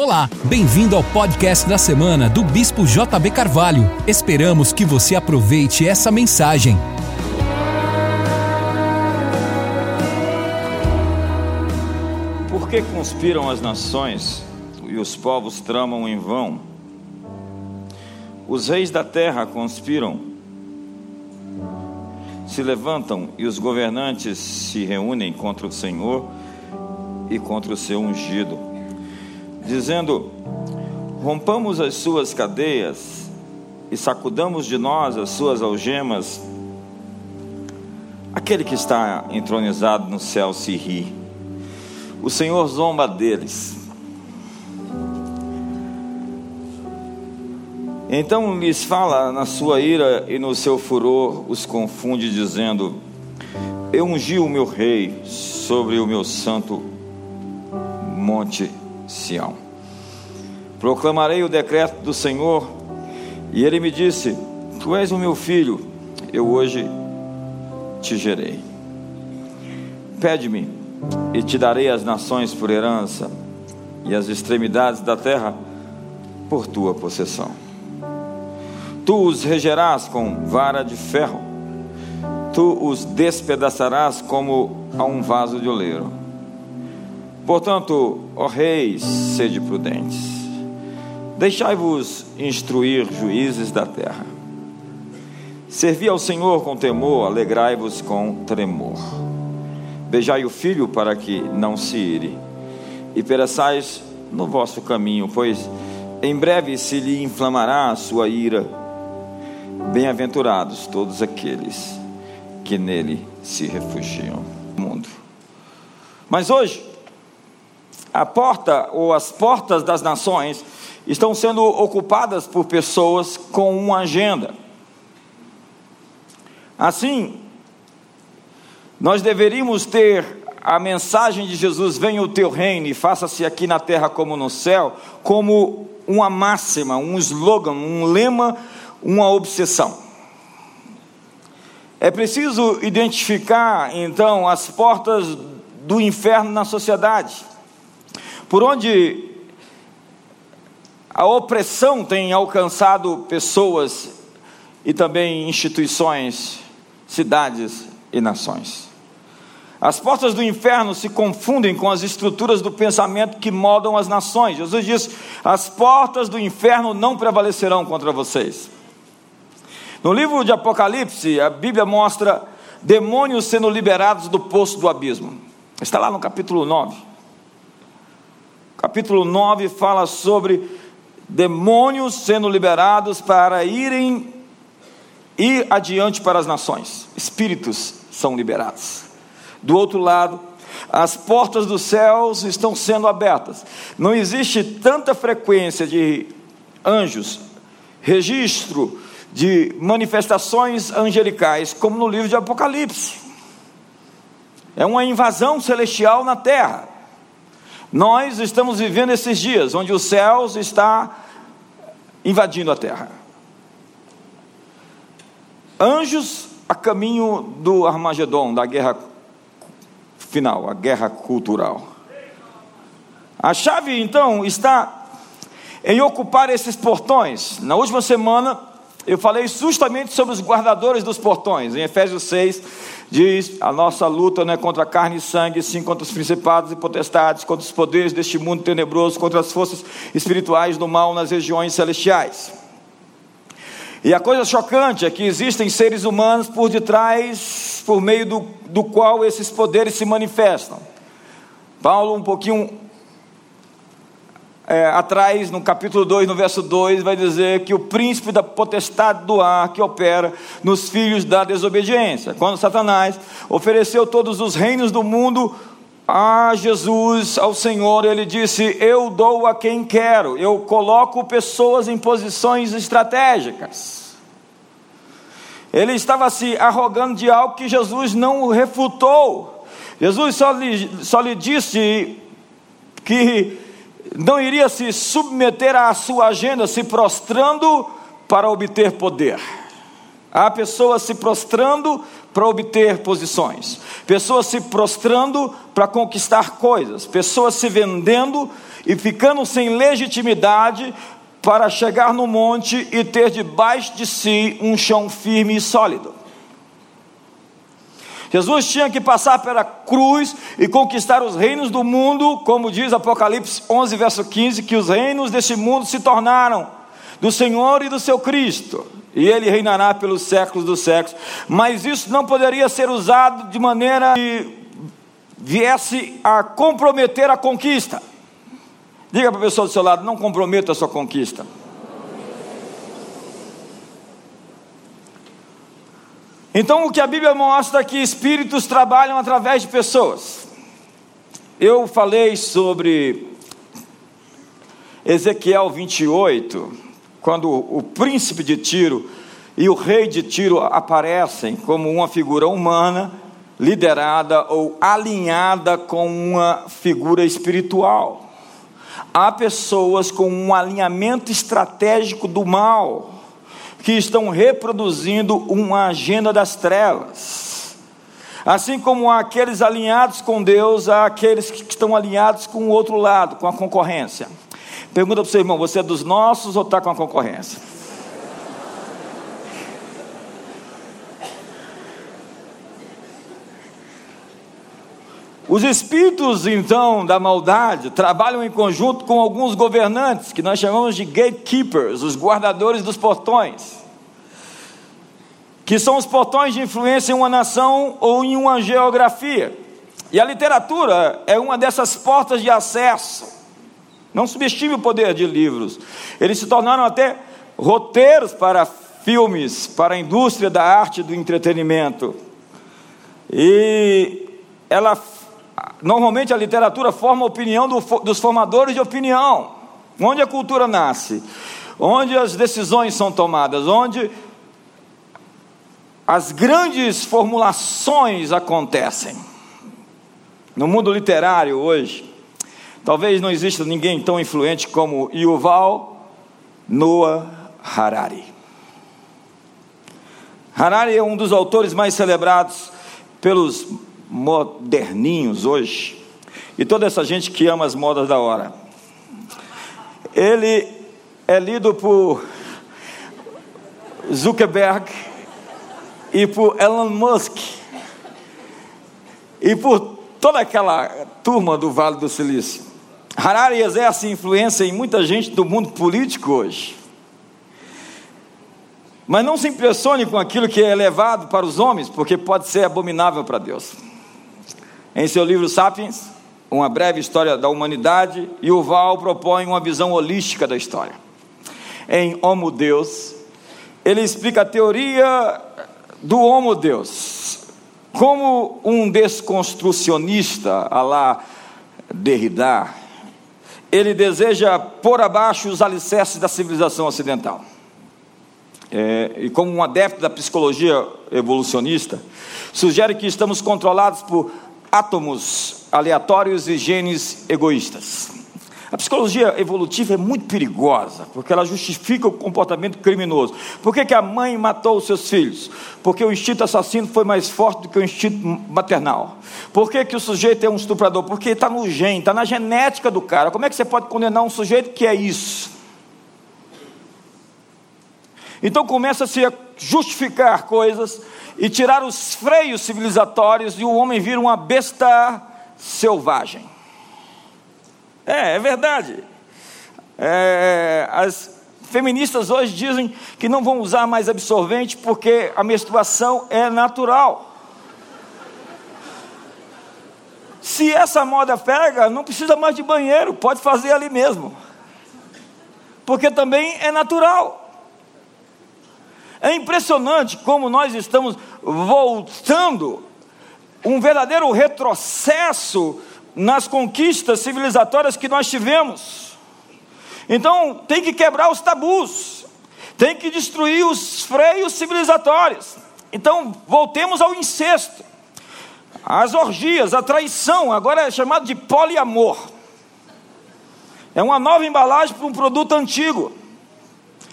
Olá, bem-vindo ao podcast da semana do Bispo JB Carvalho. Esperamos que você aproveite essa mensagem. Por que conspiram as nações e os povos tramam em vão? Os reis da terra conspiram, se levantam e os governantes se reúnem contra o Senhor e contra o seu ungido dizendo: Rompamos as suas cadeias e sacudamos de nós as suas algemas. Aquele que está entronizado no céu se ri, o Senhor zomba deles. Então lhes fala na sua ira e no seu furor, os confunde, dizendo: Eu ungi o meu rei sobre o meu santo monte Sião. Proclamarei o decreto do Senhor, e ele me disse: Tu és o meu filho, eu hoje te gerei. Pede-me, e te darei as nações por herança, e as extremidades da terra por tua possessão. Tu os regerás com vara de ferro, tu os despedaçarás como a um vaso de oleiro Portanto, ó reis, sede prudentes, deixai-vos instruir juízes da terra. Servi ao Senhor com temor, alegrai-vos com tremor. Beijai o filho para que não se ire, e pereçais no vosso caminho, pois em breve se lhe inflamará a sua ira. Bem-aventurados todos aqueles que nele se refugiam. Mundo. Mas hoje, a porta ou as portas das nações estão sendo ocupadas por pessoas com uma agenda. Assim, nós deveríamos ter a mensagem de Jesus: venha o teu reino e faça-se aqui na terra como no céu, como uma máxima, um slogan, um lema, uma obsessão. É preciso identificar então as portas do inferno na sociedade por onde a opressão tem alcançado pessoas e também instituições, cidades e nações. As portas do inferno se confundem com as estruturas do pensamento que moldam as nações. Jesus diz: as portas do inferno não prevalecerão contra vocês. No livro de Apocalipse, a Bíblia mostra demônios sendo liberados do poço do abismo. Está lá no capítulo 9 capítulo 9 fala sobre demônios sendo liberados para irem ir adiante para as nações. Espíritos são liberados. Do outro lado, as portas dos céus estão sendo abertas. Não existe tanta frequência de anjos, registro de manifestações angelicais como no livro de Apocalipse. É uma invasão celestial na terra. Nós estamos vivendo esses dias onde os céus está invadindo a terra. Anjos a caminho do Armagedon, da guerra final, a guerra cultural. A chave então está em ocupar esses portões. Na última semana eu falei justamente sobre os guardadores dos portões. Em Efésios 6 diz: a nossa luta não é contra carne e sangue, sim contra os principados e potestades, contra os poderes deste mundo tenebroso, contra as forças espirituais do mal nas regiões celestiais. E a coisa chocante é que existem seres humanos por detrás, por meio do, do qual esses poderes se manifestam. Paulo, um pouquinho é, atrás, no capítulo 2, no verso 2, vai dizer que o príncipe da potestade do ar que opera nos filhos da desobediência. Quando Satanás ofereceu todos os reinos do mundo a Jesus, ao Senhor, ele disse: Eu dou a quem quero, eu coloco pessoas em posições estratégicas. Ele estava se arrogando de algo que Jesus não refutou. Jesus só lhe, só lhe disse que não iria se submeter à sua agenda, se prostrando para obter poder. Há pessoas se prostrando para obter posições, pessoas se prostrando para conquistar coisas, pessoas se vendendo e ficando sem legitimidade para chegar no monte e ter debaixo de si um chão firme e sólido. Jesus tinha que passar pela cruz e conquistar os reinos do mundo, como diz Apocalipse 11, verso 15, que os reinos deste mundo se tornaram do Senhor e do seu Cristo, e ele reinará pelos séculos dos séculos. Mas isso não poderia ser usado de maneira que viesse a comprometer a conquista. Diga para a pessoa do seu lado: não comprometa a sua conquista. Então, o que a Bíblia mostra é que espíritos trabalham através de pessoas. Eu falei sobre Ezequiel 28, quando o príncipe de Tiro e o rei de Tiro aparecem como uma figura humana, liderada ou alinhada com uma figura espiritual. Há pessoas com um alinhamento estratégico do mal que estão reproduzindo uma agenda das trevas. Assim como há aqueles alinhados com Deus, há aqueles que estão alinhados com o outro lado, com a concorrência. Pergunta para o seu irmão: você é dos nossos ou está com a concorrência? Os espíritos, então, da maldade trabalham em conjunto com alguns governantes, que nós chamamos de gatekeepers, os guardadores dos portões, que são os portões de influência em uma nação ou em uma geografia. E a literatura é uma dessas portas de acesso. Não subestime o poder de livros. Eles se tornaram até roteiros para filmes, para a indústria da arte e do entretenimento. E ela normalmente a literatura forma a opinião do, dos formadores de opinião. Onde a cultura nasce, onde as decisões são tomadas, onde as grandes formulações acontecem. No mundo literário hoje, talvez não exista ninguém tão influente como Yuval Noah Harari. Harari é um dos autores mais celebrados pelos moderninhos hoje, e toda essa gente que ama as modas da hora. Ele é lido por Zuckerberg e por Elon Musk e por toda aquela turma do Vale do Silício. Harari exerce influência em muita gente do mundo político hoje. Mas não se impressione com aquilo que é elevado para os homens, porque pode ser abominável para Deus. Em seu livro Sapiens, uma breve história da humanidade, Yuval propõe uma visão holística da história. Em Homo Deus, ele explica a teoria do Homo Deus como um desconstrucionista, a lá Derrida, ele deseja pôr abaixo os alicerces da civilização ocidental. É, e como um adepto da psicologia evolucionista, sugere que estamos controlados por átomos aleatórios e genes egoístas. A psicologia evolutiva é muito perigosa, porque ela justifica o comportamento criminoso. Por que, que a mãe matou os seus filhos? Porque o instinto assassino foi mais forte do que o instinto maternal. Por que, que o sujeito é um estuprador? Porque está no gene, está na genética do cara. Como é que você pode condenar um sujeito que é isso? Então começa-se a justificar coisas e tirar os freios civilizatórios e o homem vira uma besta selvagem. É, é verdade. É, as feministas hoje dizem que não vão usar mais absorvente porque a menstruação é natural. Se essa moda pega, não precisa mais de banheiro, pode fazer ali mesmo. Porque também é natural. É impressionante como nós estamos voltando um verdadeiro retrocesso nas conquistas civilizatórias que nós tivemos. Então, tem que quebrar os tabus, tem que destruir os freios civilizatórios. Então, voltemos ao incesto, às orgias, a traição, agora é chamado de poliamor. É uma nova embalagem para um produto antigo.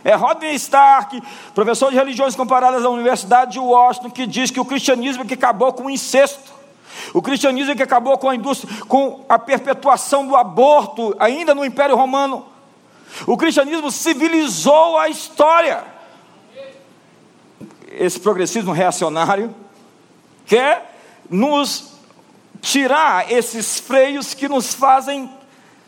É Rodney Stark, professor de religiões comparadas da Universidade de Washington, que diz que o cristianismo é que acabou com o incesto. O cristianismo é que acabou com a indústria, com a perpetuação do aborto, ainda no Império Romano. O cristianismo civilizou a história. Esse progressismo reacionário quer nos tirar esses freios que nos fazem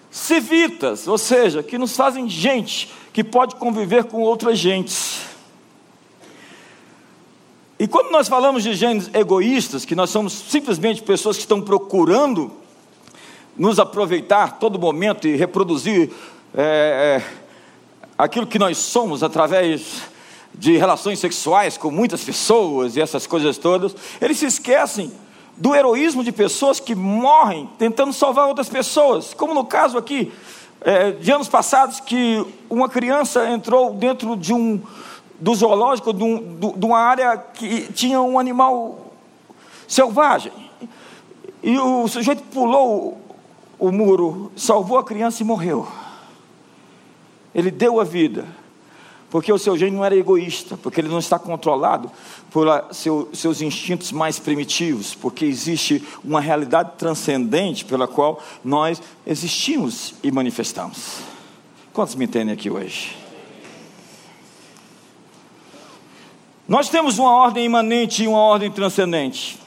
civitas, ou seja, que nos fazem gente que pode conviver com outras gentes. E quando nós falamos de gêneros egoístas, que nós somos simplesmente pessoas que estão procurando nos aproveitar todo momento e reproduzir é, é, aquilo que nós somos através de relações sexuais com muitas pessoas e essas coisas todas, eles se esquecem do heroísmo de pessoas que morrem tentando salvar outras pessoas, como no caso aqui é, de anos passados que uma criança entrou dentro de um do zoológico de, um, de uma área que tinha um animal selvagem e o sujeito pulou o, o muro, salvou a criança e morreu. Ele deu a vida porque o seu gênio não era egoísta, porque ele não está controlado por seu, seus instintos mais primitivos, porque existe uma realidade transcendente pela qual nós existimos e manifestamos. Quantos me entendem aqui hoje? Nós temos uma ordem imanente e uma ordem transcendente.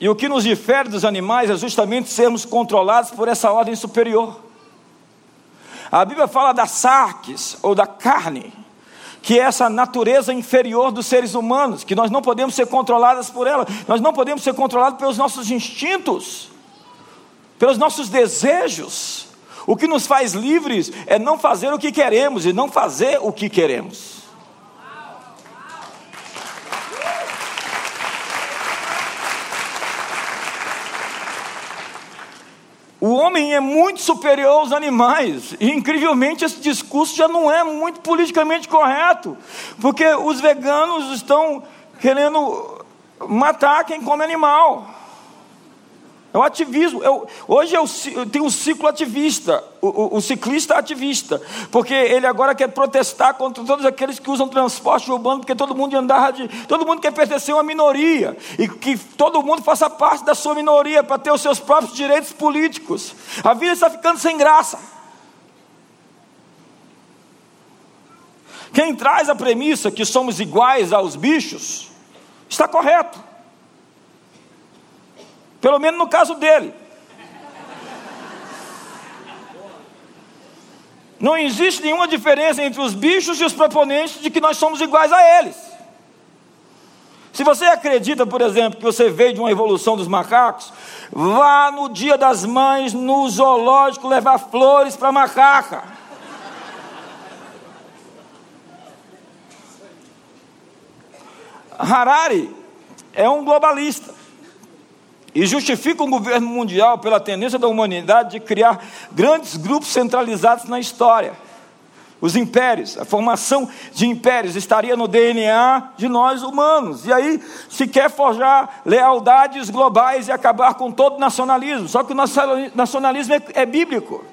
E o que nos difere dos animais é justamente sermos controlados por essa ordem superior. A Bíblia fala da sarques, ou da carne, que é essa natureza inferior dos seres humanos, que nós não podemos ser controlados por ela, nós não podemos ser controlados pelos nossos instintos, pelos nossos desejos. O que nos faz livres é não fazer o que queremos e não fazer o que queremos. O homem é muito superior aos animais, e incrivelmente esse discurso já não é muito politicamente correto, porque os veganos estão querendo matar quem come animal. É o ativismo. Eu, hoje eu, eu tenho um ciclo ativista, o, o, o, ciclista ativista, porque ele agora quer protestar contra todos aqueles que usam transporte urbano, porque todo mundo andar de. Todo mundo quer pertencer a uma minoria, e que todo mundo faça parte da sua minoria para ter os seus próprios direitos políticos. A vida está ficando sem graça. Quem traz a premissa que somos iguais aos bichos, está correto. Pelo menos no caso dele. Não existe nenhuma diferença entre os bichos e os proponentes de que nós somos iguais a eles. Se você acredita, por exemplo, que você veio de uma evolução dos macacos, vá no dia das mães no zoológico levar flores para macaca. Harari é um globalista e justifica o governo mundial pela tendência da humanidade de criar grandes grupos centralizados na história. Os impérios, a formação de impérios estaria no DNA de nós humanos. E aí se quer forjar lealdades globais e acabar com todo nacionalismo. Só que o nacionalismo é, é bíblico.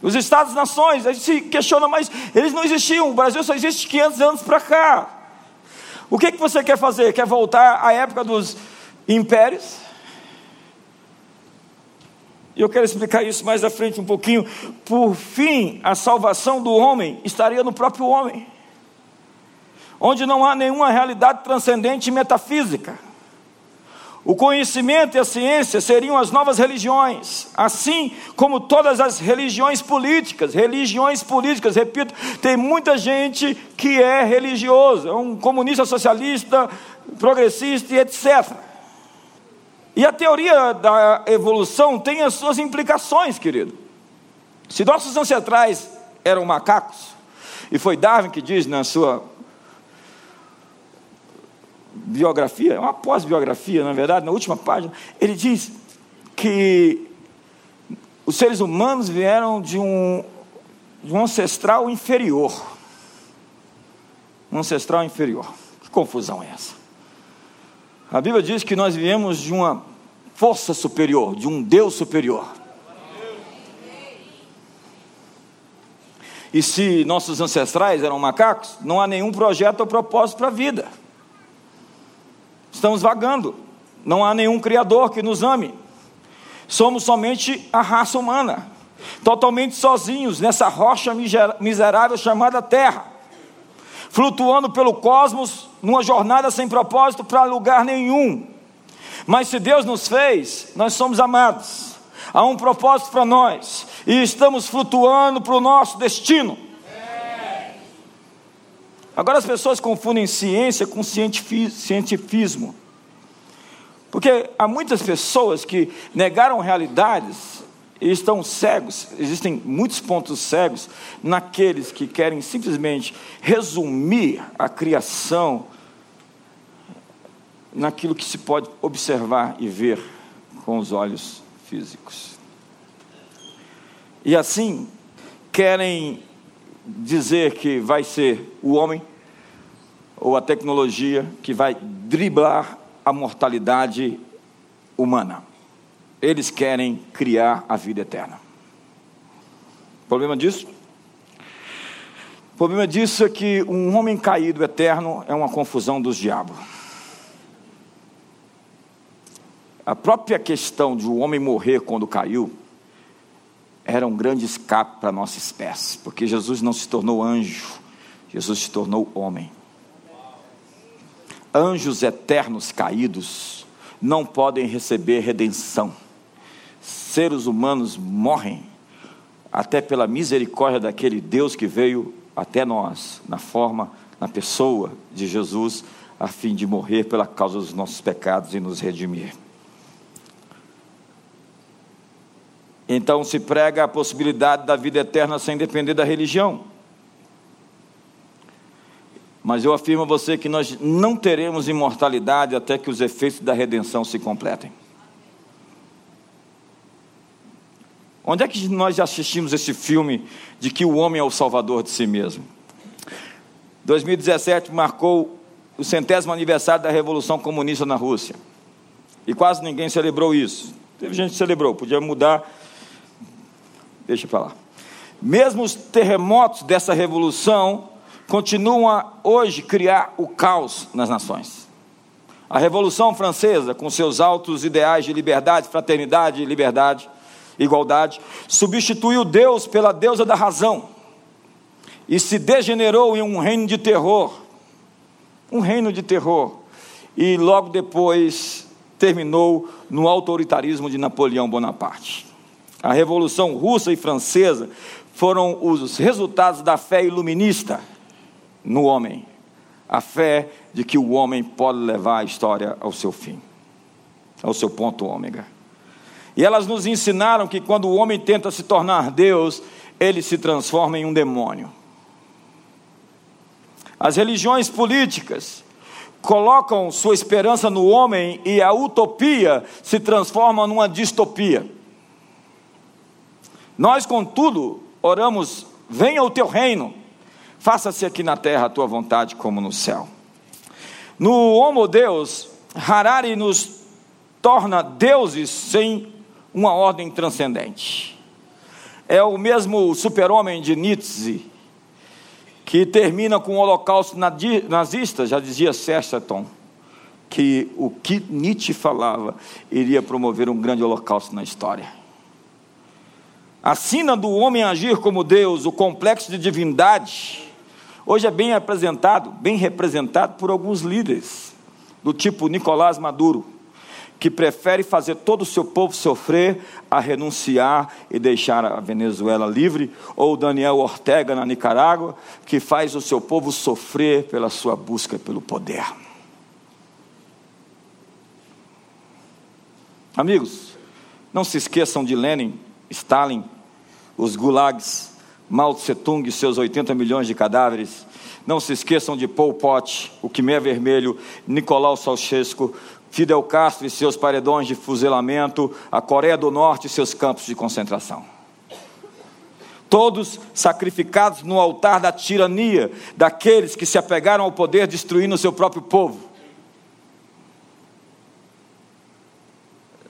Os Estados-nações, a gente se questiona, mas eles não existiam. O Brasil só existe 500 anos para cá. O que, que você quer fazer? Quer voltar à época dos impérios? E eu quero explicar isso mais à frente um pouquinho. Por fim, a salvação do homem estaria no próprio homem, onde não há nenhuma realidade transcendente e metafísica. O conhecimento e a ciência seriam as novas religiões, assim como todas as religiões políticas. Religiões políticas, repito, tem muita gente que é religioso, é um comunista socialista, progressista e etc. E a teoria da evolução tem as suas implicações, querido. Se nossos ancestrais eram macacos, e foi Darwin que diz na sua biografia, é uma pós-biografia, na verdade, na última página, ele diz que os seres humanos vieram de um, de um ancestral inferior. Um ancestral inferior. Que confusão é essa? A Bíblia diz que nós viemos de uma força superior, de um Deus superior. E se nossos ancestrais eram macacos, não há nenhum projeto ou propósito para a vida. Estamos vagando. Não há nenhum Criador que nos ame. Somos somente a raça humana, totalmente sozinhos nessa rocha miserável chamada Terra, flutuando pelo cosmos numa jornada sem propósito para lugar nenhum. Mas se Deus nos fez, nós somos amados. Há um propósito para nós e estamos flutuando para o nosso destino. Agora as pessoas confundem ciência com cientifismo. Porque há muitas pessoas que negaram realidades e estão cegos. Existem muitos pontos cegos naqueles que querem simplesmente resumir a criação naquilo que se pode observar e ver com os olhos físicos. E assim, querem dizer que vai ser o homem ou a tecnologia que vai driblar a mortalidade humana. Eles querem criar a vida eterna. O problema disso? O problema disso é que um homem caído eterno é uma confusão dos diabos. A própria questão de um homem morrer quando caiu era um grande escape para a nossa espécie, porque Jesus não se tornou anjo, Jesus se tornou homem. Anjos eternos caídos não podem receber redenção. Seres humanos morrem até pela misericórdia daquele Deus que veio até nós, na forma, na pessoa de Jesus, a fim de morrer pela causa dos nossos pecados e nos redimir. Então se prega a possibilidade da vida eterna sem depender da religião. Mas eu afirmo a você que nós não teremos imortalidade até que os efeitos da redenção se completem. Onde é que nós já assistimos esse filme de que o homem é o salvador de si mesmo? 2017 marcou o centésimo aniversário da Revolução Comunista na Rússia. E quase ninguém celebrou isso. Teve gente que celebrou, podia mudar Deixa para lá. Mesmo os terremotos dessa revolução continuam a hoje criar o caos nas nações. A Revolução Francesa, com seus altos ideais de liberdade, fraternidade, liberdade, igualdade, substituiu Deus pela deusa da razão e se degenerou em um reino de terror. Um reino de terror. E logo depois terminou no autoritarismo de Napoleão Bonaparte a Revolução Russa e Francesa foram os resultados da fé iluminista no homem. A fé de que o homem pode levar a história ao seu fim, ao seu ponto ômega. E elas nos ensinaram que quando o homem tenta se tornar Deus, ele se transforma em um demônio. As religiões políticas colocam sua esperança no homem e a utopia se transforma numa distopia. Nós, contudo, oramos: venha o teu reino, faça-se aqui na terra a tua vontade, como no céu. No Homo Deus, Harari nos torna deuses sem uma ordem transcendente. É o mesmo super-homem de Nietzsche, que termina com o holocausto nazista, já dizia Chesterton, que o que Nietzsche falava iria promover um grande holocausto na história. A sina do homem agir como Deus, o complexo de divindade, hoje é bem apresentado, bem representado por alguns líderes, do tipo Nicolás Maduro, que prefere fazer todo o seu povo sofrer a renunciar e deixar a Venezuela livre, ou Daniel Ortega na Nicarágua, que faz o seu povo sofrer pela sua busca pelo poder. Amigos, não se esqueçam de Lenin, Stalin, os gulags, Mao Tse Tung e seus 80 milhões de cadáveres. Não se esqueçam de Pol Pot, o Khmer Vermelho, Nicolau Ceausescu, Fidel Castro e seus paredões de fuzilamento, a Coreia do Norte e seus campos de concentração. Todos sacrificados no altar da tirania daqueles que se apegaram ao poder destruindo o seu próprio povo.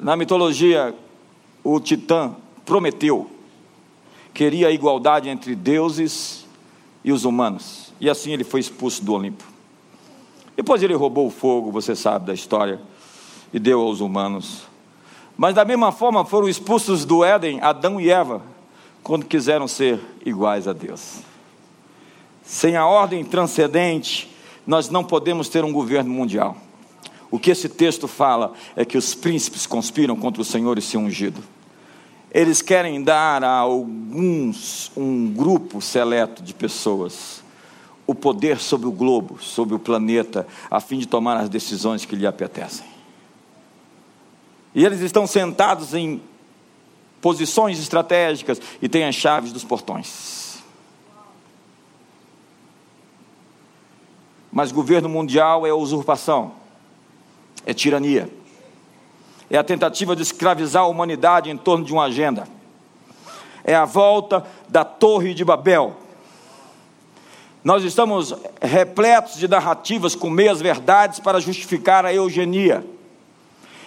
Na mitologia, o Titã prometeu queria a igualdade entre deuses e os humanos. E assim ele foi expulso do Olimpo. Depois ele roubou o fogo, você sabe da história, e deu aos humanos. Mas da mesma forma foram expulsos do Éden Adão e Eva, quando quiseram ser iguais a Deus. Sem a ordem transcendente, nós não podemos ter um governo mundial. O que esse texto fala é que os príncipes conspiram contra o Senhor e seu ungido. Eles querem dar a alguns, um grupo seleto de pessoas, o poder sobre o globo, sobre o planeta, a fim de tomar as decisões que lhe apetecem. E eles estão sentados em posições estratégicas e têm as chaves dos portões. Mas governo mundial é usurpação, é tirania é a tentativa de escravizar a humanidade em torno de uma agenda, é a volta da Torre de Babel. Nós estamos repletos de narrativas com meias verdades para justificar a eugenia.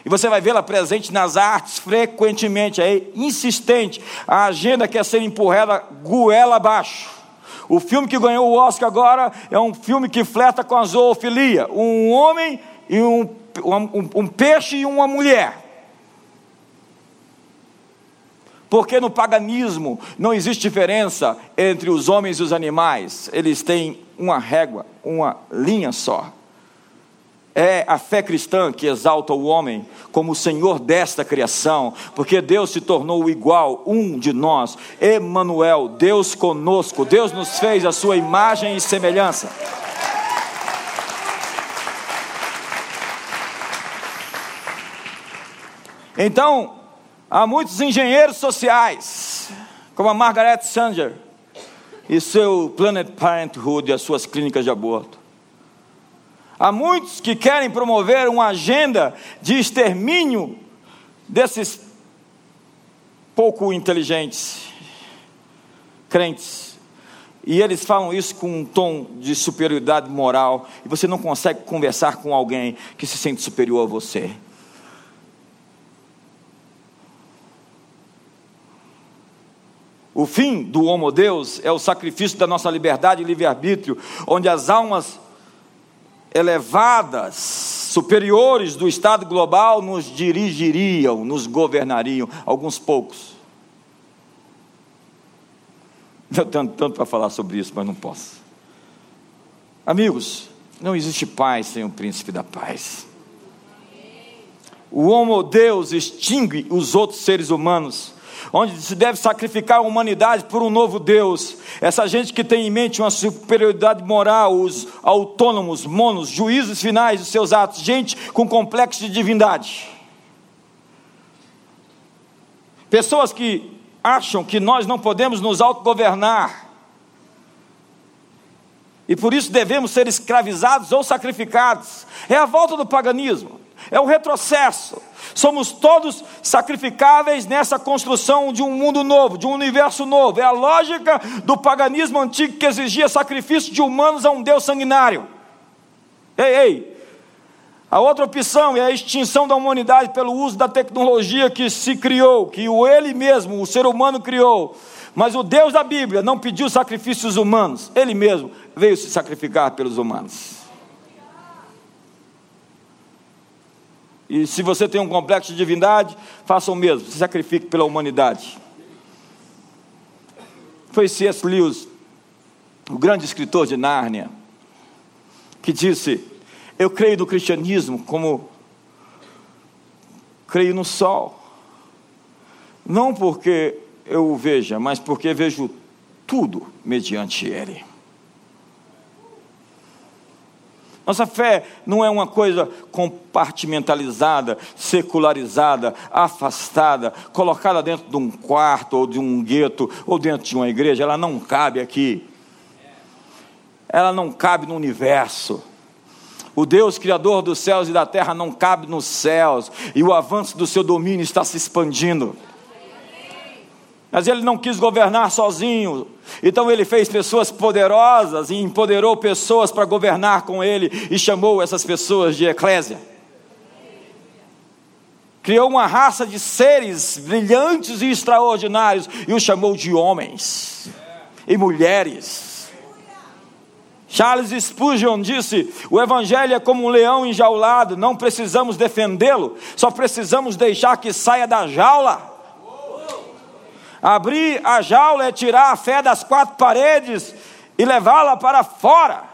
E você vai vê-la presente nas artes frequentemente, é insistente. A agenda quer ser empurrada goela abaixo. O filme que ganhou o Oscar agora é um filme que flerta com a zoofilia. Um homem e um um, um peixe e uma mulher. Porque no paganismo não existe diferença entre os homens e os animais, eles têm uma régua, uma linha só. É a fé cristã que exalta o homem como o Senhor desta criação, porque Deus se tornou igual, um de nós, Emanuel, Deus conosco, Deus nos fez a sua imagem e semelhança. Então, há muitos engenheiros sociais, como a Margaret Sanger e seu Planet Parenthood e as suas clínicas de aborto. Há muitos que querem promover uma agenda de extermínio desses pouco inteligentes crentes. E eles falam isso com um tom de superioridade moral, e você não consegue conversar com alguém que se sente superior a você. O fim do Homo Deus é o sacrifício da nossa liberdade e livre-arbítrio, onde as almas elevadas, superiores do Estado global, nos dirigiriam, nos governariam, alguns poucos. Eu tenho tanto para falar sobre isso, mas não posso. Amigos, não existe paz sem o príncipe da paz. O Homo Deus extingue os outros seres humanos onde se deve sacrificar a humanidade por um novo Deus. Essa gente que tem em mente uma superioridade moral, os autônomos, monos, juízes finais dos seus atos, gente com complexo de divindade. Pessoas que acham que nós não podemos nos autogovernar. E por isso devemos ser escravizados ou sacrificados. É a volta do paganismo, é o retrocesso. Somos todos sacrificáveis nessa construção de um mundo novo, de um universo novo. É a lógica do paganismo antigo que exigia sacrifício de humanos a um Deus sanguinário. Ei, ei. A outra opção é a extinção da humanidade pelo uso da tecnologia que se criou, que o ele mesmo, o ser humano criou. Mas o Deus da Bíblia não pediu sacrifícios humanos, ele mesmo veio se sacrificar pelos humanos. E se você tem um complexo de divindade, faça o mesmo, se sacrifique pela humanidade. Foi C.S. Lewis, o grande escritor de Nárnia, que disse: Eu creio no cristianismo como creio no sol. Não porque eu o veja, mas porque vejo tudo mediante ele. Nossa fé não é uma coisa compartimentalizada, secularizada, afastada, colocada dentro de um quarto ou de um gueto ou dentro de uma igreja. Ela não cabe aqui. Ela não cabe no universo. O Deus Criador dos céus e da terra não cabe nos céus, e o avanço do seu domínio está se expandindo. Mas ele não quis governar sozinho. Então ele fez pessoas poderosas e empoderou pessoas para governar com ele e chamou essas pessoas de eclésia. criou uma raça de seres brilhantes e extraordinários e os chamou de homens e mulheres. Charles Spurgeon disse: O Evangelho é como um leão enjaulado, não precisamos defendê-lo, só precisamos deixar que saia da jaula. Abrir a jaula é tirar a fé das quatro paredes e levá-la para fora.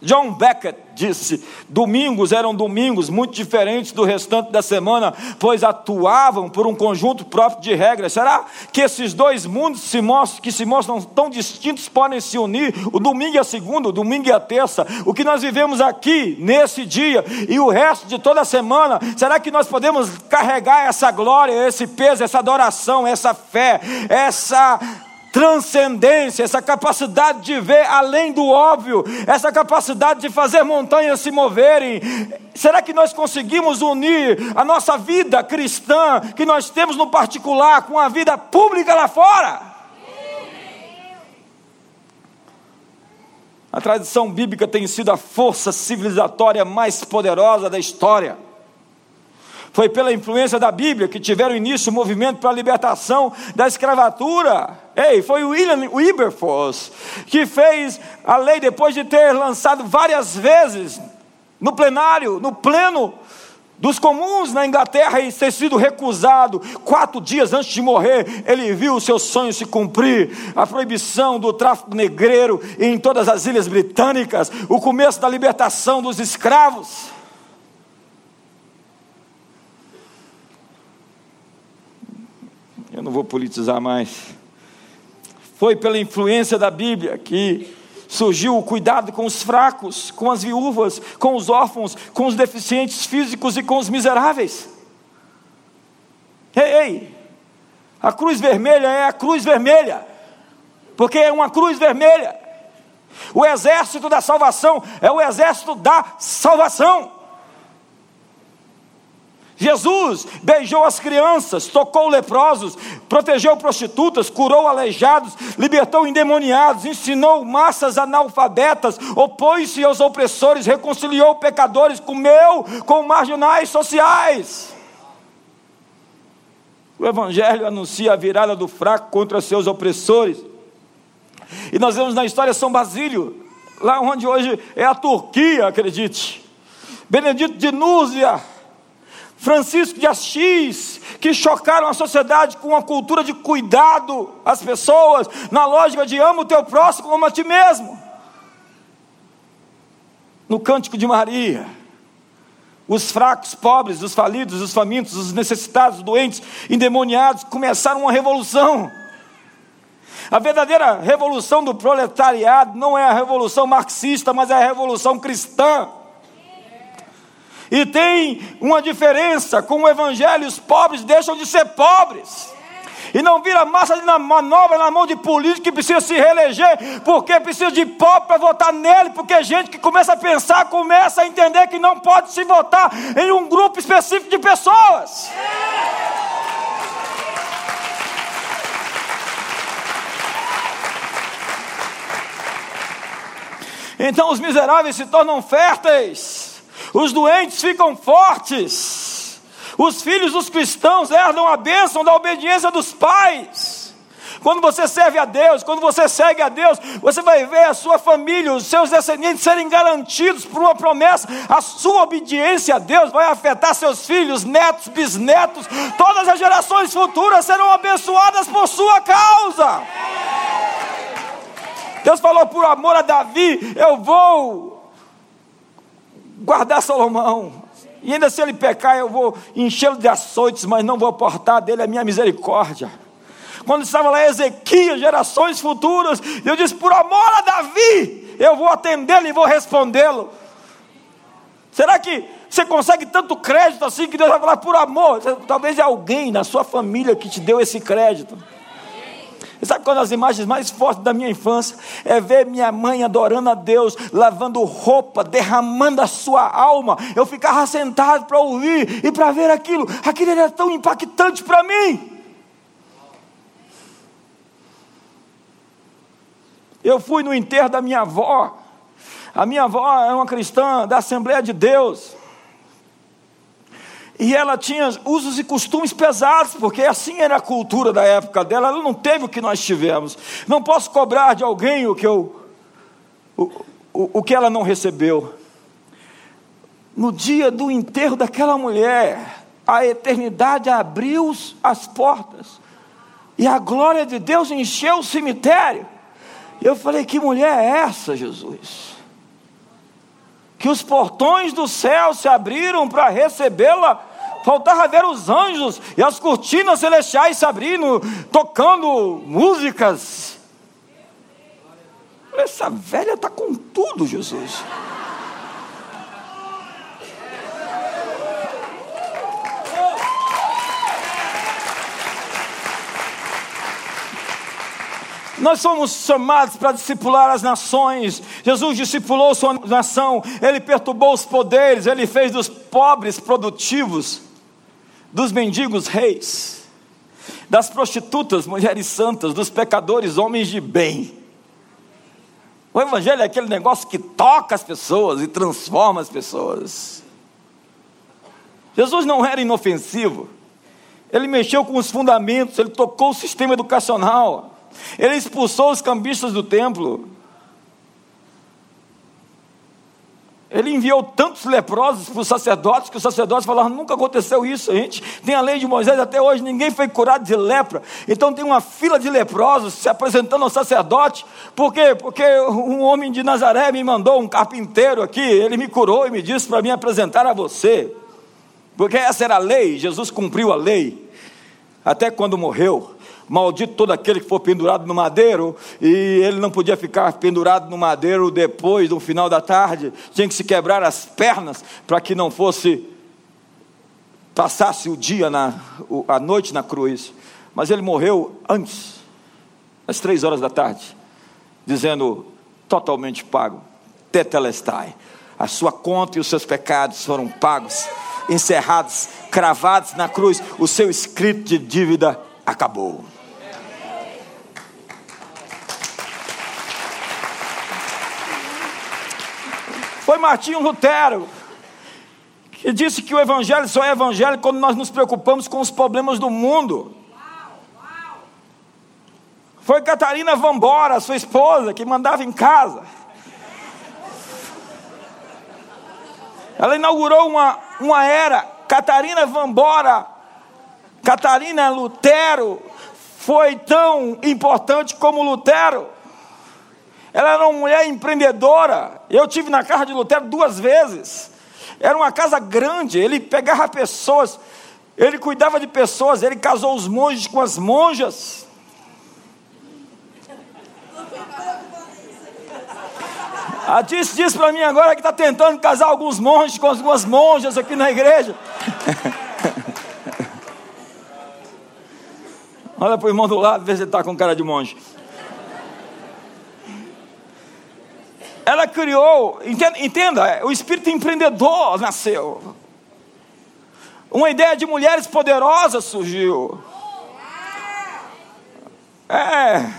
John Beckett disse: domingos eram domingos muito diferentes do restante da semana, pois atuavam por um conjunto próprio de regras. Será que esses dois mundos se mostram, que se mostram tão distintos podem se unir? O domingo e a segunda, o domingo e a terça. O que nós vivemos aqui nesse dia e o resto de toda a semana, será que nós podemos carregar essa glória, esse peso, essa adoração, essa fé, essa transcendência, essa capacidade de ver além do óbvio, essa capacidade de fazer montanhas se moverem. Será que nós conseguimos unir a nossa vida cristã, que nós temos no particular, com a vida pública lá fora? A tradição bíblica tem sido a força civilizatória mais poderosa da história. Foi pela influência da Bíblia que tiveram início o movimento para a libertação da escravatura. Ei, foi William Wilberforce que fez a lei depois de ter lançado várias vezes no plenário, no pleno dos comuns na Inglaterra e ter sido recusado. Quatro dias antes de morrer, ele viu o seu sonho se cumprir. A proibição do tráfico negreiro em todas as ilhas britânicas, o começo da libertação dos escravos. Eu não vou politizar mais. Foi pela influência da Bíblia que surgiu o cuidado com os fracos, com as viúvas, com os órfãos, com os deficientes físicos e com os miseráveis. Ei, ei, a cruz vermelha é a cruz vermelha, porque é uma cruz vermelha. O exército da salvação é o exército da salvação. Jesus beijou as crianças, tocou leprosos, protegeu prostitutas, curou aleijados, libertou endemoniados, ensinou massas analfabetas, opôs-se aos opressores, reconciliou pecadores, comeu com marginais sociais. O Evangelho anuncia a virada do fraco contra seus opressores. E nós vemos na história São Basílio, lá onde hoje é a Turquia, acredite. Benedito de Núzia Francisco de Assis, que chocaram a sociedade com uma cultura de cuidado às pessoas, na lógica de ama o teu próximo como a ti mesmo. No cântico de Maria, os fracos, pobres, os falidos, os famintos, os necessitados, os doentes, endemoniados, começaram uma revolução. A verdadeira revolução do proletariado não é a revolução marxista, mas é a revolução cristã. E tem uma diferença: com o Evangelho, os pobres deixam de ser pobres. E não vira massa de manobra na mão de político que precisa se reeleger, porque precisa de pobre para votar nele, porque gente que começa a pensar, começa a entender que não pode se votar em um grupo específico de pessoas. Então os miseráveis se tornam férteis os doentes ficam fortes, os filhos dos cristãos herdam a bênção da obediência dos pais. Quando você serve a Deus, quando você segue a Deus, você vai ver a sua família, os seus descendentes serem garantidos por uma promessa. A sua obediência a Deus vai afetar seus filhos, netos, bisnetos, todas as gerações futuras serão abençoadas por sua causa. Deus falou por amor a Davi: Eu vou guardar Salomão. E ainda se ele pecar, eu vou enchê-lo de açoites, mas não vou aportar dele a minha misericórdia. Quando estava lá Ezequias, gerações futuras, eu disse: por amor a Davi, eu vou atendê-lo e vou respondê-lo. Será que você consegue tanto crédito assim que Deus vai falar por amor? Talvez é alguém na sua família que te deu esse crédito. Sabe qual é das imagens mais fortes da minha infância? É ver minha mãe adorando a Deus, lavando roupa, derramando a sua alma. Eu ficava sentado para ouvir e para ver aquilo. Aquilo era tão impactante para mim. Eu fui no enterro da minha avó. A minha avó é uma cristã da Assembleia de Deus. E ela tinha usos e costumes pesados, porque assim era a cultura da época dela. Ela não teve o que nós tivemos. Não posso cobrar de alguém o que eu, o, o, o que ela não recebeu. No dia do enterro daquela mulher, a eternidade abriu as portas e a glória de Deus encheu o cemitério. Eu falei: que mulher é essa, Jesus? Que os portões do céu se abriram para recebê-la. Faltava ver os anjos e as cortinas celestiais se abrindo, tocando músicas. Essa velha está com tudo, Jesus. Nós somos chamados para discipular as nações. Jesus discipulou sua nação, ele perturbou os poderes, ele fez dos pobres produtivos, dos mendigos reis, das prostitutas mulheres santas, dos pecadores homens de bem. O Evangelho é aquele negócio que toca as pessoas e transforma as pessoas. Jesus não era inofensivo, ele mexeu com os fundamentos, ele tocou o sistema educacional. Ele expulsou os cambistas do templo. Ele enviou tantos leprosos para os sacerdotes que os sacerdotes falaram: nunca aconteceu isso, gente. Tem a lei de Moisés até hoje, ninguém foi curado de lepra. Então tem uma fila de leprosos se apresentando ao sacerdote. Por quê? Porque um homem de Nazaré me mandou um carpinteiro aqui, ele me curou e me disse para me apresentar a você. Porque essa era a lei, Jesus cumpriu a lei. Até quando morreu, Maldito todo aquele que for pendurado no madeiro, e ele não podia ficar pendurado no madeiro depois do final da tarde, tinha que se quebrar as pernas para que não fosse passasse o dia na a noite na cruz. Mas ele morreu antes, às três horas da tarde, dizendo totalmente pago, tetelestai. A sua conta e os seus pecados foram pagos, encerrados, cravados na cruz. O seu escrito de dívida acabou. Foi Martinho Lutero que disse que o evangelho só é evangelho quando nós nos preocupamos com os problemas do mundo. Foi Catarina Vambora, sua esposa, que mandava em casa. Ela inaugurou uma, uma era. Catarina Vambora, Catarina Lutero, foi tão importante como Lutero. Ela era uma mulher empreendedora. Eu tive na casa de Lutero duas vezes. Era uma casa grande. Ele pegava pessoas, ele cuidava de pessoas. Ele casou os monges com as monjas. A Tice disse para mim agora que está tentando casar alguns monges com algumas monjas aqui na igreja. Olha para o irmão do lado, vê se ele está com cara de monge. Ela criou, entenda, entenda, é, o espírito empreendedor nasceu. Uma ideia de mulheres poderosas surgiu. É.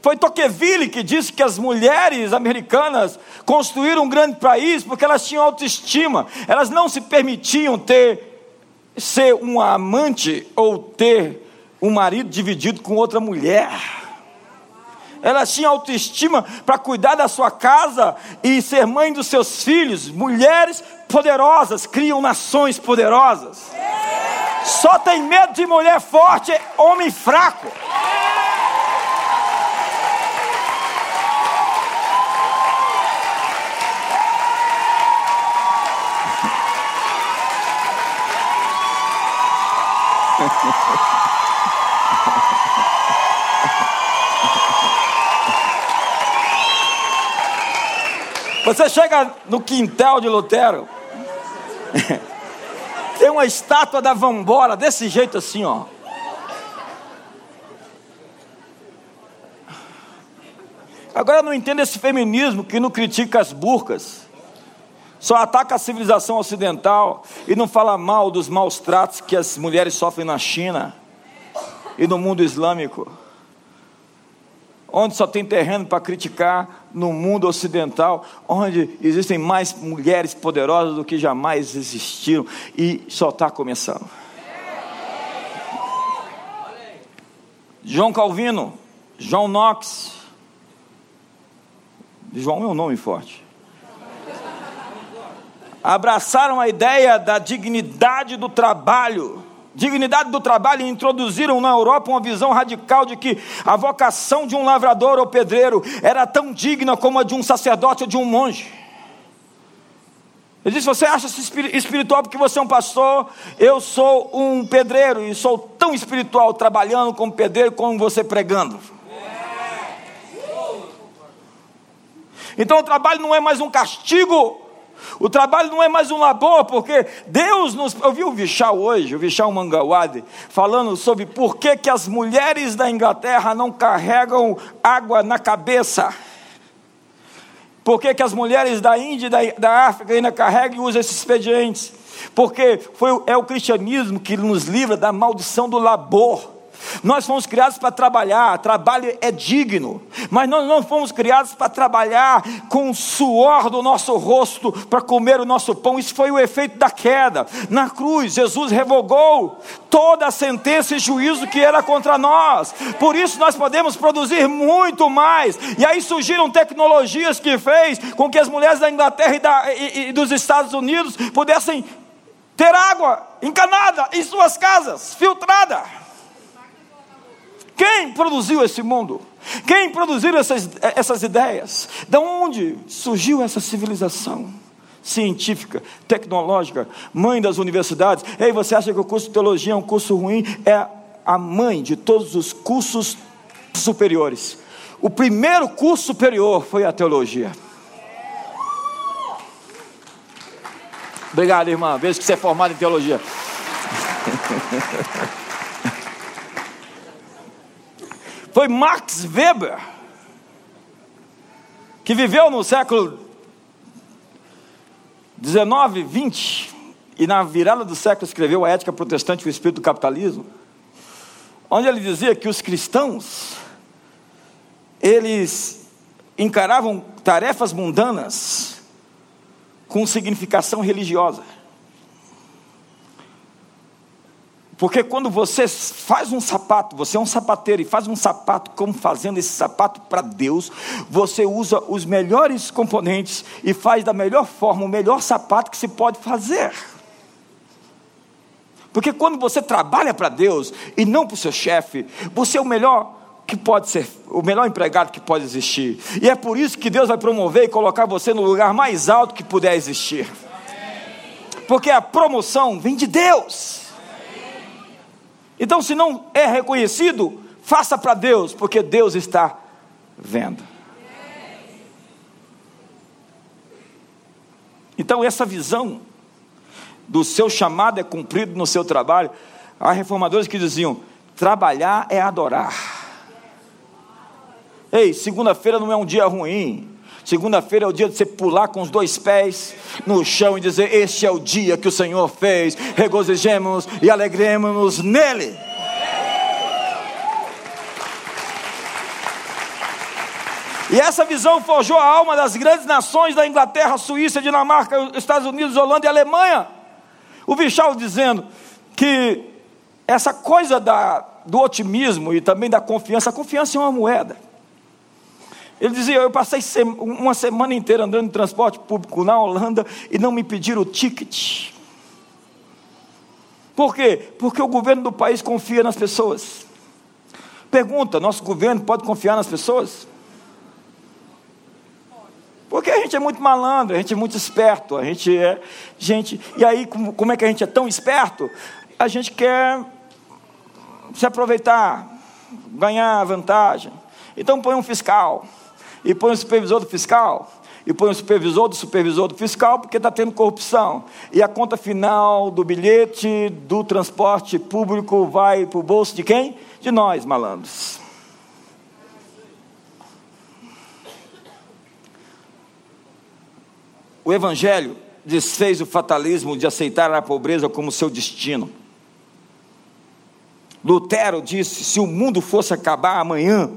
Foi Tocqueville que disse que as mulheres americanas construíram um grande país porque elas tinham autoestima. Elas não se permitiam ter ser uma amante ou ter um marido dividido com outra mulher ela tinha autoestima para cuidar da sua casa e ser mãe dos seus filhos. Mulheres poderosas criam nações poderosas. Só tem medo de mulher forte, homem fraco. Você chega no quintal de Lutero, tem uma estátua da Vambora, desse jeito assim, ó. Agora eu não entendo esse feminismo que não critica as burcas, só ataca a civilização ocidental e não fala mal dos maus tratos que as mulheres sofrem na China e no mundo islâmico. Onde só tem terreno para criticar no mundo ocidental, onde existem mais mulheres poderosas do que jamais existiram e só está começando. João Calvino, João Knox, João é um nome forte. Abraçaram a ideia da dignidade do trabalho dignidade do trabalho e introduziram na Europa uma visão radical de que a vocação de um lavrador ou pedreiro era tão digna como a de um sacerdote ou de um monge. Ele disse: Você acha-se espiritual porque você é um pastor? Eu sou um pedreiro e sou tão espiritual trabalhando como pedreiro como você pregando. Então o trabalho não é mais um castigo, o trabalho não é mais um labor, porque Deus nos. Eu vi o Vichal hoje, o Vichal Mangawade, falando sobre por que, que as mulheres da Inglaterra não carregam água na cabeça. Por que, que as mulheres da Índia e da, da África ainda carregam e usam esses expedientes? Porque foi, é o cristianismo que nos livra da maldição do labor. Nós fomos criados para trabalhar, trabalho é digno, mas nós não fomos criados para trabalhar com o suor do nosso rosto para comer o nosso pão. Isso foi o efeito da queda. Na cruz, Jesus revogou toda a sentença e juízo que era contra nós. Por isso nós podemos produzir muito mais. E aí surgiram tecnologias que fez com que as mulheres da Inglaterra e, da, e, e dos Estados Unidos pudessem ter água encanada em suas casas, filtrada. Quem produziu esse mundo? Quem produziu essas, essas ideias? De onde surgiu essa civilização científica, tecnológica, mãe das universidades? Ei, você acha que o curso de teologia é um curso ruim? É a mãe de todos os cursos superiores. O primeiro curso superior foi a teologia. Obrigado, irmã. Vejo que você é formado em teologia. foi Max Weber, que viveu no século 19, 20, e na virada do século escreveu a Ética Protestante e o Espírito do Capitalismo, onde ele dizia que os cristãos, eles encaravam tarefas mundanas com significação religiosa. Porque quando você faz um sapato, você é um sapateiro e faz um sapato como fazendo esse sapato para Deus, você usa os melhores componentes e faz da melhor forma o melhor sapato que se pode fazer. Porque quando você trabalha para Deus e não para o seu chefe, você é o melhor que pode ser, o melhor empregado que pode existir. E é por isso que Deus vai promover e colocar você no lugar mais alto que puder existir. Porque a promoção vem de Deus. Então, se não é reconhecido, faça para Deus, porque Deus está vendo. Então, essa visão do seu chamado é cumprido no seu trabalho. Há reformadores que diziam: trabalhar é adorar. Ei, segunda-feira não é um dia ruim. Segunda-feira é o dia de você pular com os dois pés no chão e dizer: Este é o dia que o Senhor fez, regozijemos e alegremos-nos nele. E essa visão forjou a alma das grandes nações da Inglaterra, Suíça, Dinamarca, Estados Unidos, Holanda e Alemanha. O Vichal dizendo que essa coisa da, do otimismo e também da confiança, a confiança é uma moeda. Ele dizia: Eu passei uma semana inteira andando em transporte público na Holanda e não me pediram o ticket. Por quê? Porque o governo do país confia nas pessoas. Pergunta: nosso governo pode confiar nas pessoas? Porque a gente é muito malandro, a gente é muito esperto, a gente é gente. E aí, como é que a gente é tão esperto? A gente quer se aproveitar, ganhar vantagem. Então põe um fiscal e põe o supervisor do fiscal, e põe o supervisor do supervisor do fiscal, porque está tendo corrupção. E a conta final do bilhete do transporte público vai para o bolso de quem? De nós, malandros. O Evangelho desfez o fatalismo de aceitar a pobreza como seu destino. Lutero disse: se o mundo fosse acabar amanhã,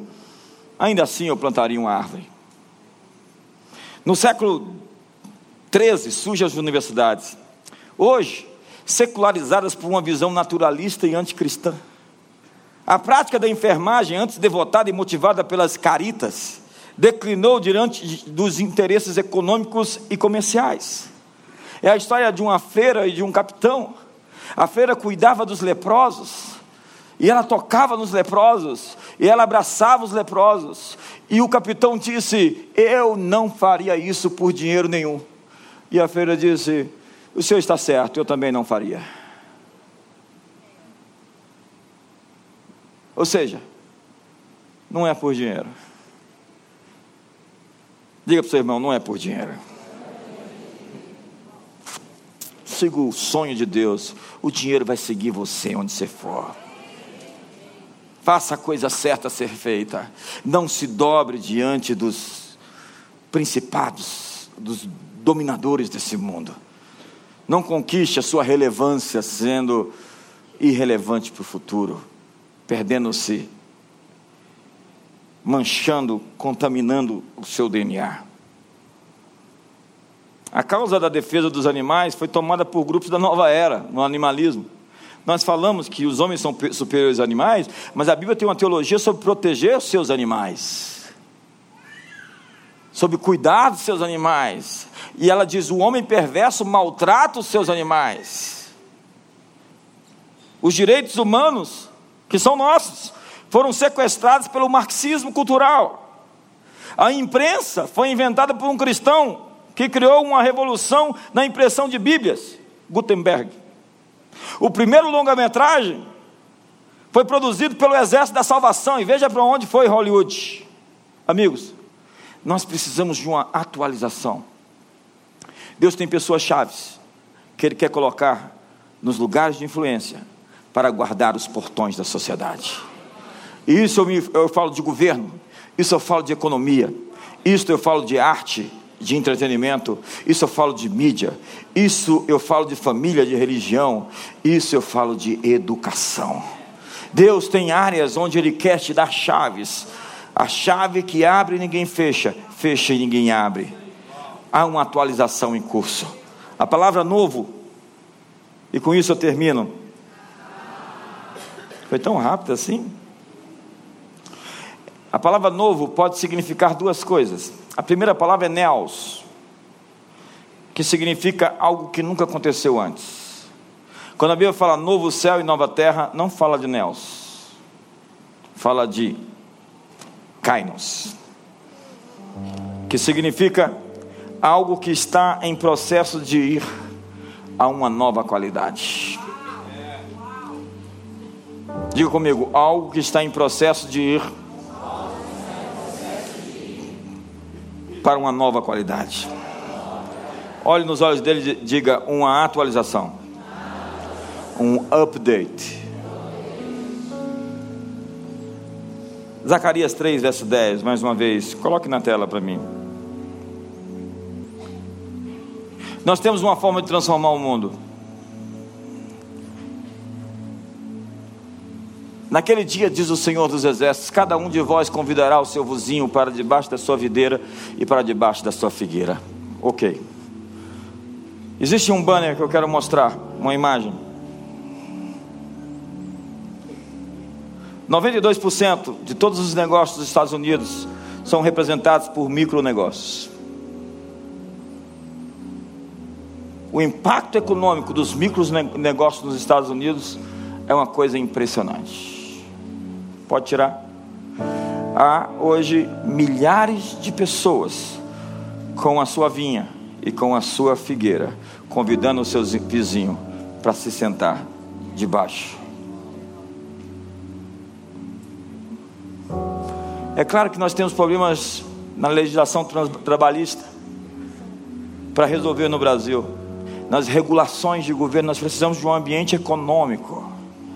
ainda assim eu plantaria uma árvore. No século 13 surgem as universidades. Hoje, secularizadas por uma visão naturalista e anticristã. A prática da enfermagem, antes devotada e motivada pelas caritas, declinou diante dos interesses econômicos e comerciais. É a história de uma feira e de um capitão. A feira cuidava dos leprosos, e ela tocava nos leprosos, e ela abraçava os leprosos. E o capitão disse: Eu não faria isso por dinheiro nenhum. E a feira disse: O senhor está certo, eu também não faria. Ou seja, não é por dinheiro. Diga para o seu irmão: não é por dinheiro. Siga o sonho de Deus, o dinheiro vai seguir você onde você for. Faça a coisa certa a ser feita. Não se dobre diante dos principados, dos dominadores desse mundo. Não conquiste a sua relevância sendo irrelevante para o futuro, perdendo-se, manchando, contaminando o seu DNA. A causa da defesa dos animais foi tomada por grupos da nova era, no animalismo. Nós falamos que os homens são superiores aos animais, mas a Bíblia tem uma teologia sobre proteger os seus animais sobre cuidar dos seus animais. E ela diz: o homem perverso maltrata os seus animais. Os direitos humanos, que são nossos, foram sequestrados pelo marxismo cultural. A imprensa foi inventada por um cristão que criou uma revolução na impressão de Bíblias, Gutenberg. O primeiro longa-metragem foi produzido pelo Exército da Salvação, e veja para onde foi Hollywood. Amigos, nós precisamos de uma atualização. Deus tem pessoas chaves que Ele quer colocar nos lugares de influência para guardar os portões da sociedade. Isso eu, me, eu falo de governo, isso eu falo de economia, isso eu falo de arte, de entretenimento, isso eu falo de mídia, isso eu falo de família, de religião, isso eu falo de educação. Deus tem áreas onde Ele quer te dar chaves a chave que abre e ninguém fecha, fecha e ninguém abre. Há uma atualização em curso. A palavra novo, e com isso eu termino. Foi tão rápido assim? A palavra novo pode significar duas coisas. A primeira palavra é neos, que significa algo que nunca aconteceu antes. Quando a Bíblia fala novo céu e nova terra, não fala de neos, fala de kainos, que significa algo que está em processo de ir a uma nova qualidade. Diga comigo, algo que está em processo de ir para uma nova qualidade. Olhe nos olhos dele e diga uma atualização, um update. Zacarias 3, verso 10, mais uma vez, coloque na tela para mim. Nós temos uma forma de transformar o mundo. Naquele dia, diz o Senhor dos Exércitos: cada um de vós convidará o seu vizinho para debaixo da sua videira e para debaixo da sua figueira. Ok. Existe um banner que eu quero mostrar, uma imagem. 92% de todos os negócios dos Estados Unidos são representados por micronegócios. O impacto econômico dos micronegócios nos Estados Unidos é uma coisa impressionante. Pode tirar? Há hoje milhares de pessoas com a sua vinha e com a sua figueira, convidando o seu vizinho para se sentar debaixo É claro que nós temos problemas na legislação trabalhista para resolver no Brasil. Nas regulações de governo, nós precisamos de um ambiente econômico.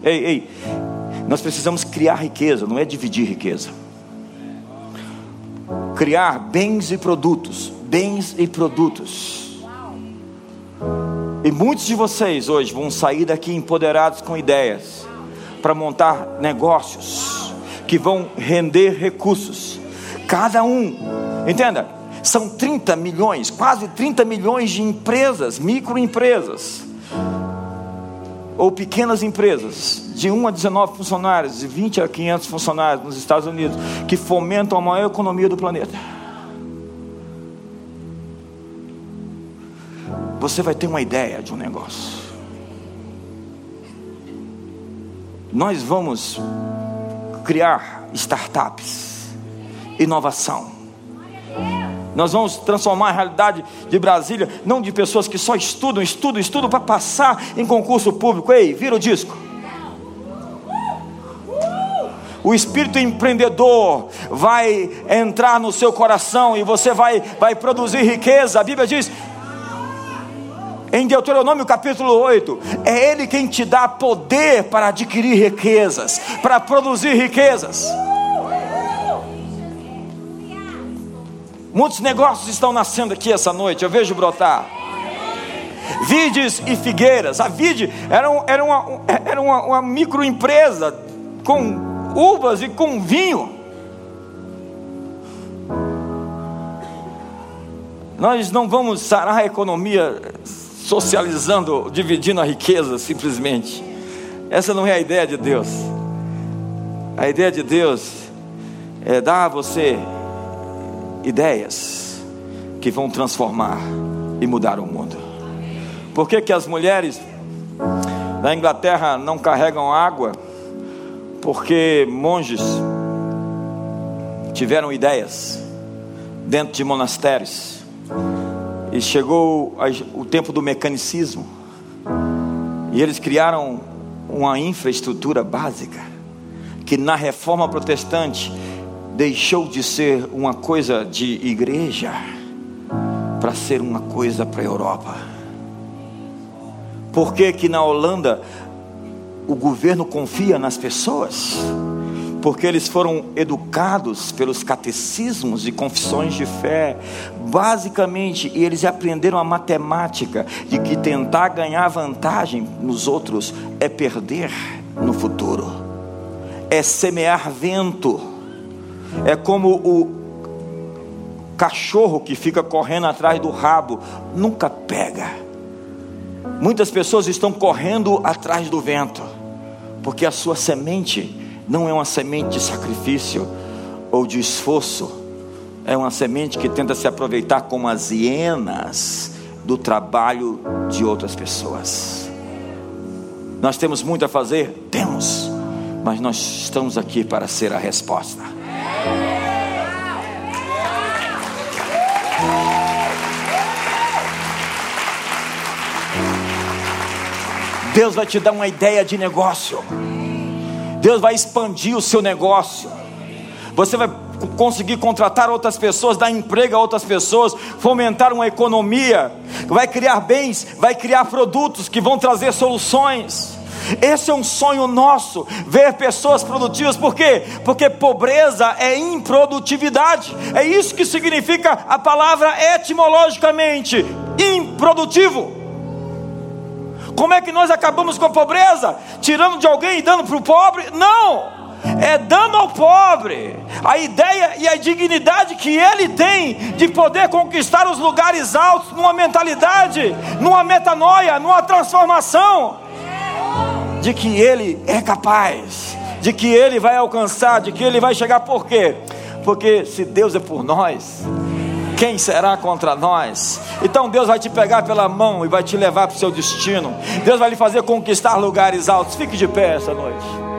Ei, ei, nós precisamos criar riqueza, não é dividir riqueza. Criar bens e produtos, bens e produtos. E muitos de vocês hoje vão sair daqui empoderados com ideias para montar negócios que vão render recursos, Cada um, entenda, são 30 milhões, quase 30 milhões de empresas, microempresas ou pequenas empresas, de 1 a 19 funcionários, de 20 a 500 funcionários nos Estados Unidos, que fomentam a maior economia do planeta. Você vai ter uma ideia de um negócio. Nós vamos criar startups, inovação. Nós vamos transformar a realidade de Brasília, não de pessoas que só estudam, estudam, estudam para passar em concurso público. Ei, vira o disco. O espírito empreendedor vai entrar no seu coração e você vai, vai produzir riqueza. A Bíblia diz: em Deuteronômio capítulo 8, é Ele quem te dá poder para adquirir riquezas, para produzir riquezas. Muitos negócios estão nascendo aqui essa noite, eu vejo brotar. Vides e figueiras. A Vide era, um, era, uma, era uma, uma microempresa com uvas e com vinho. Nós não vamos sarar a economia socializando, dividindo a riqueza simplesmente. Essa não é a ideia de Deus. A ideia de Deus é dar a você ideias que vão transformar e mudar o mundo. Por que, que as mulheres da Inglaterra não carregam água? Porque monges tiveram ideias dentro de monastérios e chegou o tempo do mecanicismo e eles criaram uma infraestrutura básica que na reforma protestante deixou de ser uma coisa de igreja para ser uma coisa para a Europa. Por que, que na Holanda o governo confia nas pessoas? Porque eles foram educados pelos catecismos e confissões de fé, basicamente, e eles aprenderam a matemática de que tentar ganhar vantagem nos outros é perder no futuro, é semear vento é como o cachorro que fica correndo atrás do rabo, nunca pega. Muitas pessoas estão correndo atrás do vento, porque a sua semente não é uma semente de sacrifício ou de esforço, é uma semente que tenta se aproveitar como as hienas do trabalho de outras pessoas. Nós temos muito a fazer? Temos, mas nós estamos aqui para ser a resposta. Deus vai te dar uma ideia de negócio. Deus vai expandir o seu negócio. Você vai conseguir contratar outras pessoas, dar emprego a outras pessoas, fomentar uma economia, vai criar bens, vai criar produtos que vão trazer soluções. Esse é um sonho nosso, ver pessoas produtivas, por quê? Porque pobreza é improdutividade, é isso que significa a palavra etimologicamente: improdutivo. Como é que nós acabamos com a pobreza? Tirando de alguém e dando para o pobre? Não! é dando ao pobre a ideia e a dignidade que ele tem de poder conquistar os lugares altos, numa mentalidade, numa metanoia, numa transformação de que ele é capaz, de que ele vai alcançar, de que ele vai chegar, por quê? Porque se Deus é por nós, quem será contra nós? Então Deus vai te pegar pela mão e vai te levar para o seu destino. Deus vai lhe fazer conquistar lugares altos. Fique de pé essa noite.